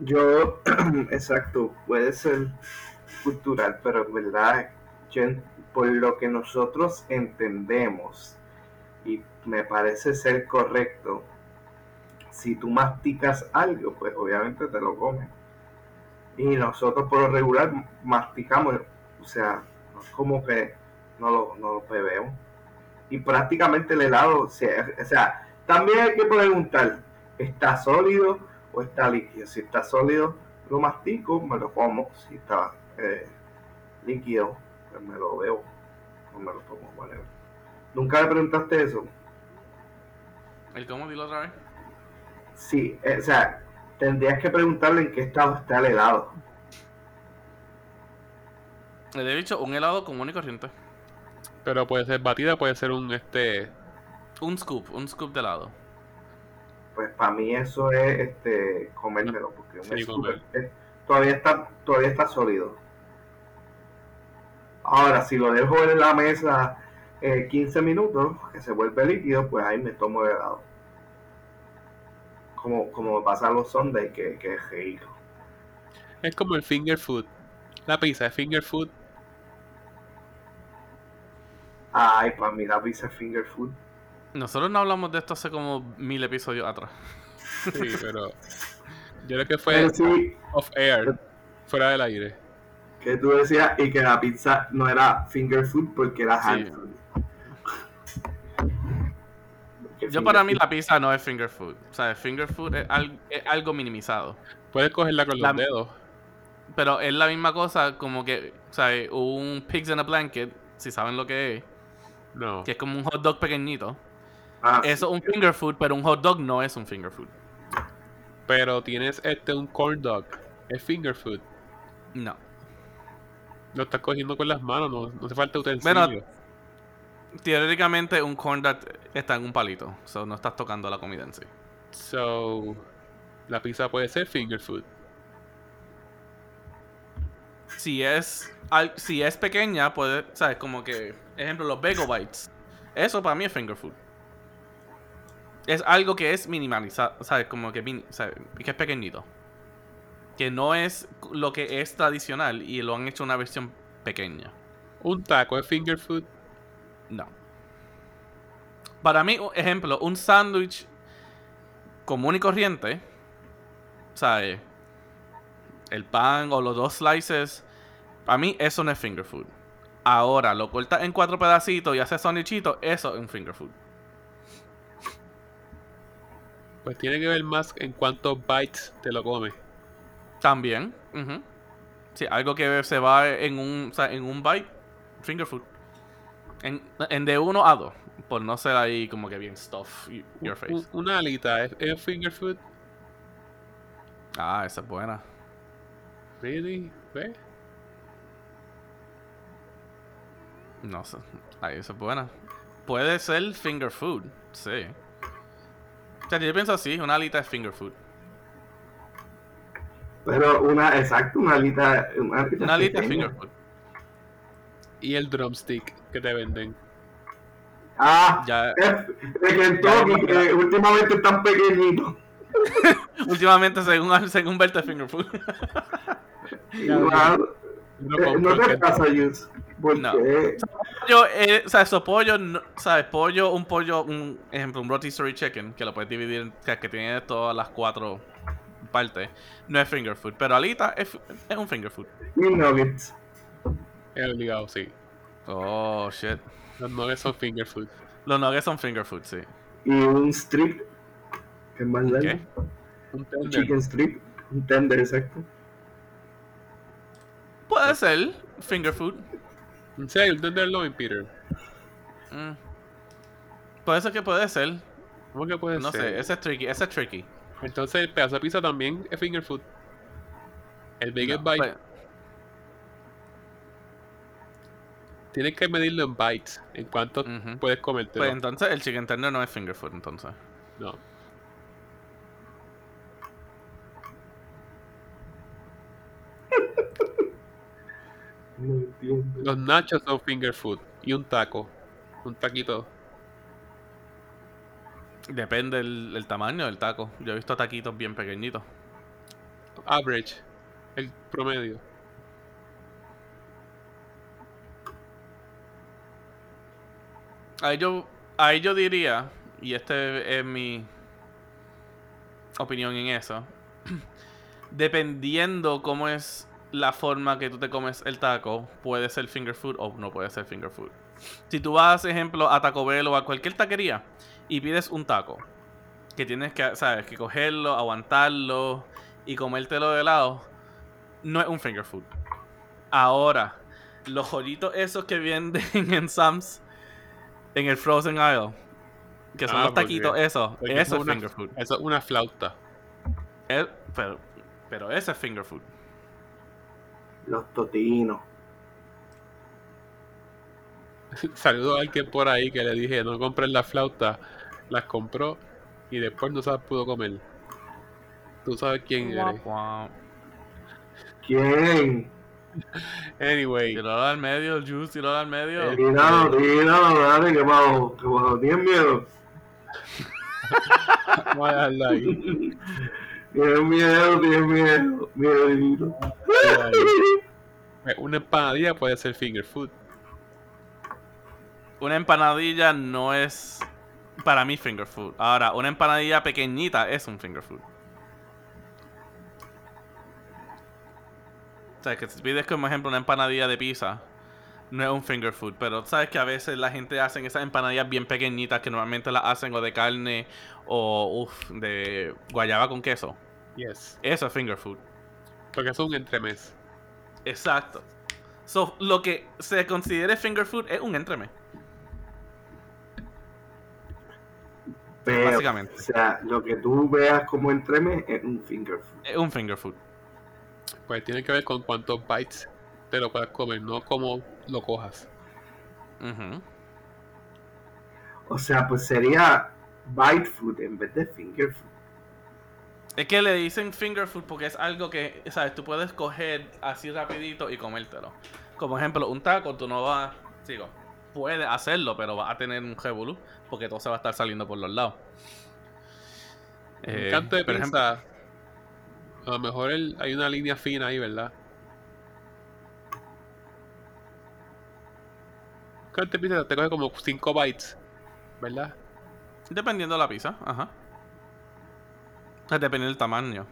Yo, exacto, puede ser cultural, pero en verdad, yo por lo que nosotros entendemos, y me parece ser correcto, si tú masticas algo, pues obviamente te lo comes. Y nosotros por lo regular masticamos, o sea, es como que no lo, no lo bebemos. Y prácticamente el helado, o sea, también hay que preguntar, ¿está sólido o está líquido? Si está sólido, lo mastico, me lo como. Si está eh, líquido, pues me lo bebo o me lo tomo. whatever. ¿Nunca le preguntaste eso? ¿El cómo? Dilo otra vez. Sí, eh, o sea, tendrías que preguntarle en qué estado está el helado. Le he dicho un helado común y corriente. Pero puede ser batida, puede ser un este. Un scoop, un scoop de helado. Pues para mí eso es este comérmelo, porque un Sí, es- todavía está todavía está sólido. Ahora, si lo dejo en la mesa eh, 15 minutos, que se vuelve líquido, pues ahí me tomo el helado. Como, como me pasa los Sundays, que, que es rico. Es como el finger food. La pizza es finger food. Ay, para mí la pizza es finger food. Nosotros no hablamos de esto hace como mil episodios atrás. Sí, pero yo creo que fue sí, off air, fuera del aire. que tú decías y que la pizza no era finger food porque era Sí. hand food. Yo para mí la pizza no es finger food. O sea, finger food es, al- es algo minimizado. Puedes cogerla con La- los dedos. Pero es la misma cosa como que, o sea, un pigs in a blanket, si saben lo que es, No. que es como un hot dog pequeñito. Ah, Eso es un finger food, pero un hot dog no es un finger food. Pero tienes este un corn dog. Es finger food. No. Lo estás cogiendo con las manos, no, no hace falta utensilio. Bueno, Teóricamente un corn dog está en un palito, so no estás tocando la comida en sí. So, la pizza puede ser finger food. Si es al- si es pequeña, puede, sabes, como que, ejemplo, los bagel bites. Eso para mí es finger food. Es algo que es minimalizado, sabes, como que, mini- sabes, que es pequeñito. Que no es lo que es tradicional y lo han hecho una versión pequeña. Un taco es finger food. No. Para mí, ejemplo, un sándwich común y corriente, ¿sabes? El pan o los dos slices, para mí eso no es finger food. Ahora, lo cortas en cuatro pedacitos y haces sandwichito, eso es un finger food. Pues tiene que ver más en cuántos bites te lo comes. También. ujú. Sí, algo que se va en un, o sea, en un bite, finger food. En, en de uno a dos, por no ser ahí como que bien stuff your face. Un- una alita es, es finger food. Ah, esa es buena. Really? ¿Ves? No sé. Ahí esa es buena. Puede ser finger food, sí. O sea, yo pienso así, una alita es finger food. Pero una, exacto, una alita. Una alita, Una alita es pequeña. finger food. Y el drumstick que te venden. Ah, Ya, es de Kentucky, Ya, que últimamente están pequeñitos. últimamente, según, según Berta, es finger food. Igual, Uno eh, compra no te el pasa, Yus. Porque No. Pollo, eh, o sea, esos pollos, no- ¿sabes? Pollo, un pollo, un ejemplo, un rotisserie chicken, que lo puedes dividir, en- que, que tiene todas las cuatro partes, no es finger food. Pero alita es, es un finger food. y nuggets. Es obligado, sí. Oh, shit. Los nuggets son finger food. Los nuggets son finger food, sí. Y un strip, que es más largo. Un tender. chicken strip, un tender, exacto. Puede ser finger food. En serio, un tender loin, Peter. Mm. Puede ser que puede ser. ¿Cómo que puede No ser? sé, ese es tricky, ese es tricky. Entonces el pedazo de pizza también es finger food. El biggest No, bite. pues, Tienes que medirlo en bites. En cuánto puedes comerte. pues entonces el chicken tender no es finger food, entonces. No. No entiendo. Los nachos son finger food. Y un taco. Un taquito. Depende del, el tamaño del taco. Yo he visto taquitos bien pequeñitos. Average. El promedio. Ahí yo, ahí yo diría, y este es mi opinión en eso, dependiendo cómo es la forma que tú te comes el taco, puede ser finger food o no puede ser finger food. Si tú vas, ejemplo, a Taco Bell o a cualquier taquería y pides un taco, que tienes que, sabes, que cogerlo, aguantarlo y comértelo de lado, no es un finger food. Ahora, los jolitos esos que venden en Sam's, en el Frozen Aisle, que son Ah, los porque- taquitos, eso, porque eso es una- finger food. Eso es una flauta. Es- pero, pero ese es finger food. Los totinos. Saludo a alguien por ahí que le dije no compren la flauta. Las compró y después no se las pudo comer. Tú sabes quién eres. ¿Quién? Anyway, Tiralo al medio, el juice, tiralo al medio. Eh, Tíralo, tíralo, dale, que bajo, que bajo. ¿Tienes miedo? vamos a dejarlo ahí. Tienes miedo, tienes miedo. Pues Una empanadilla puede ser finger food. Una empanadilla no es para mí finger food. Ahora, una empanadilla pequeñita es un finger food. O sea, que si pides como ejemplo una empanadilla de pizza, no es un finger food, pero sabes que a veces la gente hace esas empanadillas bien pequeñitas que normalmente las hacen o de carne o uf, de guayaba con queso. Yes. Eso es finger food. Porque eso es un entremés. Exacto. So, lo que se considere finger food es un entremés. Pero, Básicamente. O sea, lo que tú veas como entreme es un finger food. Es un finger food. Pues tiene que ver con cuántos bites te lo puedas comer, no cómo lo cojas. O sea, pues sería bite food en vez de finger food. Es que le dicen finger food porque es algo que, ¿sabes? Tú puedes coger así rapidito y comértelo. Como ejemplo, un taco, tú no vas... Sigo. Puedes hacerlo, pero vas a tener un revolú porque todo se va a estar saliendo por los lados. En Eh, un canto de por ejemplo- pizza, a lo mejor el- hay una línea fina ahí, ¿verdad? Pizza te coge como 5 bytes, ¿verdad? Dependiendo de la pizza, ajá. Dependiendo del tamaño.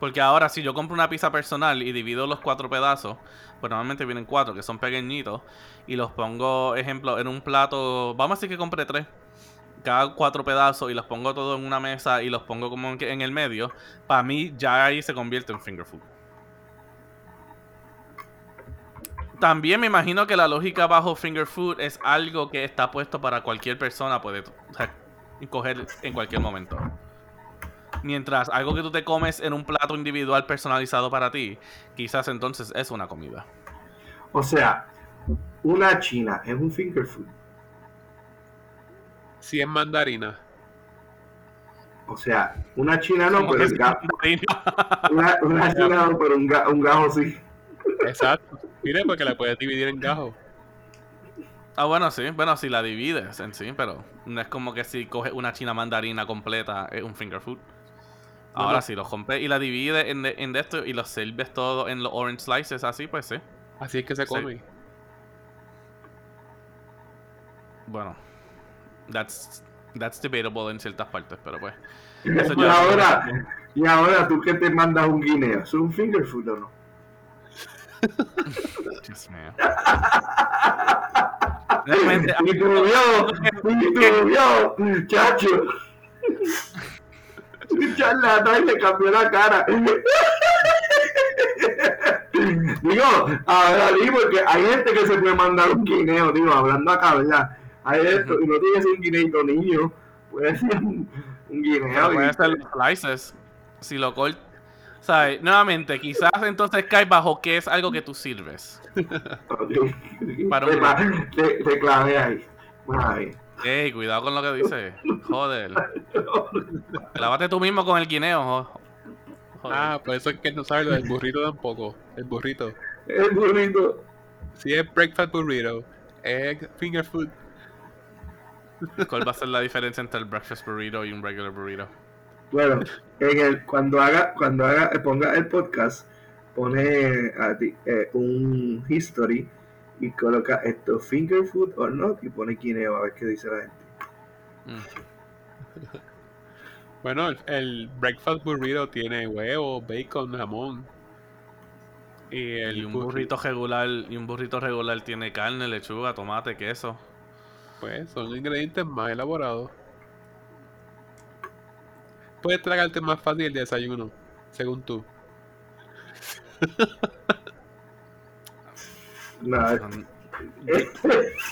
Porque ahora, si yo compro una pizza personal y divido los cuatro pedazos, pues normalmente vienen cuatro, que son pequeñitos, y los pongo, ejemplo, en un plato. Vamos a decir que compré tres. Cada cuatro pedazos y los pongo todos en una mesa y los pongo como en el medio. Para mí, ya ahí se convierte en finger food. También me imagino que la lógica bajo finger food es algo que está puesto para cualquier persona puede o sea, coger en cualquier momento. Mientras algo que tú te comes en un plato individual personalizado para ti, quizás entonces es una comida. O sea, una china es un finger food. Si es mandarina. O sea, una china no, pero el una china no, pero un, ga- un gajo sí. Exacto. Mire, porque la puedes dividir en gajos. Ah, bueno, sí. Bueno, si la divides en sí, pero no es como que si coges una china mandarina completa es un finger food. Ahora, no. si los compras y la divides en, de- en de esto y los sirves todo en los orange slices, así, pues sí. Así es que se Sí. come. Bueno, that's, that's debatable en ciertas partes, pero pues. Y Eso ahora, y ahora tú que te mandas un guineo, ¿es un finger food o no? Dios mío. Realmente, Y y tu vio, chacho. Charlatán le cambió la cara. Digo, ahora digo porque hay gente que se puede mandar un guineo, digo, hablando acá, ¿verdad? Hay esto, y no tiene que ser un guineito niño, puede ser un, un guineo. Puede y- ser los slices. Si lo cortas. ¿Sabes? Nuevamente, quizás entonces cae bajo que es algo que tú sirves. Para te, un- te, te clavé ahí. Ey, cuidado con lo que dices. Joder. Lávate tú mismo con el guineo. Joder. Ah, por eso es que no sabes lo del burrito tampoco. El burrito. Es bonito. Si es breakfast burrito, es finger food. ¿Cuál va a ser la diferencia entre el breakfast burrito y un regular burrito? Bueno, en el, cuando haga, cuando haga, ponga el podcast, pone a ti, eh, un history y coloca esto finger food or not y pone guineo a ver qué dice la gente. Mm. Bueno, el, el breakfast burrito tiene huevo, bacon, jamón. Y el Y un burri- burrito regular, y un burrito regular tiene carne, lechuga, tomate, queso. Pues son ingredientes más elaborados. Puedes tragarte más fácil el desayuno, según tú. Nada, Mm,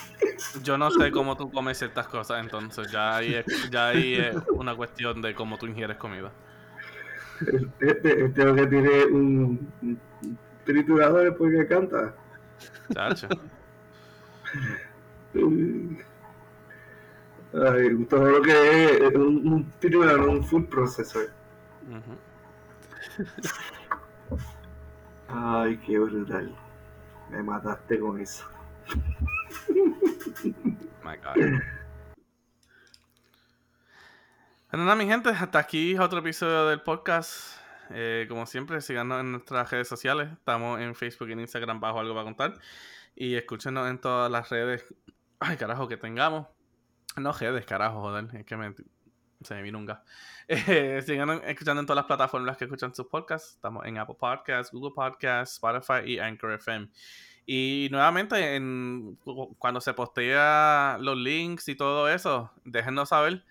Yo no sé cómo tú comes ciertas cosas, entonces ya ahí es, ya ahí es una cuestión de cómo tú ingieres comida. este, este lo que tiene un, un triturador después que canta. Chacho. Ay, todo lo que es un, un triturador, un food processor. Ay, qué brutal. Me mataste con eso. My God. Bueno, nada, mi gente, hasta aquí otro episodio del podcast. Eh, como siempre, síganos en nuestras redes sociales. Estamos en Facebook y en Instagram bajo algo para contar. Y escúchenos en todas las redes. Ay, carajo, que tengamos. No redes, carajo, joder. Es que me, se me vino un gas. Eh, sigan escuchando en todas las plataformas que escuchan sus podcasts. Estamos en Apple Podcasts, Google Podcasts, Spotify y Anchor FM. Y nuevamente, en, cuando se postea los links y todo eso, déjenos saber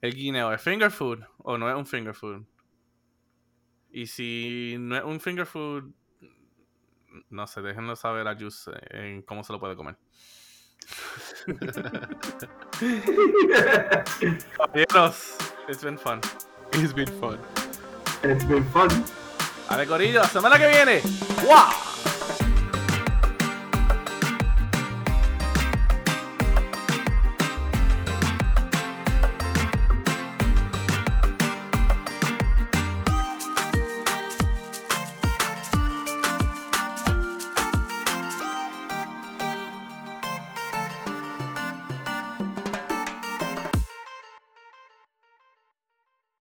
el guineo es finger food o no es un finger food. Y si no es un finger food, no sé, déjenos saber a Juice en cómo se lo puede comer. Caballeros, it's been fun. It's been fun. It's been fun. A ver, Corillo, la semana que viene. ¡Wow!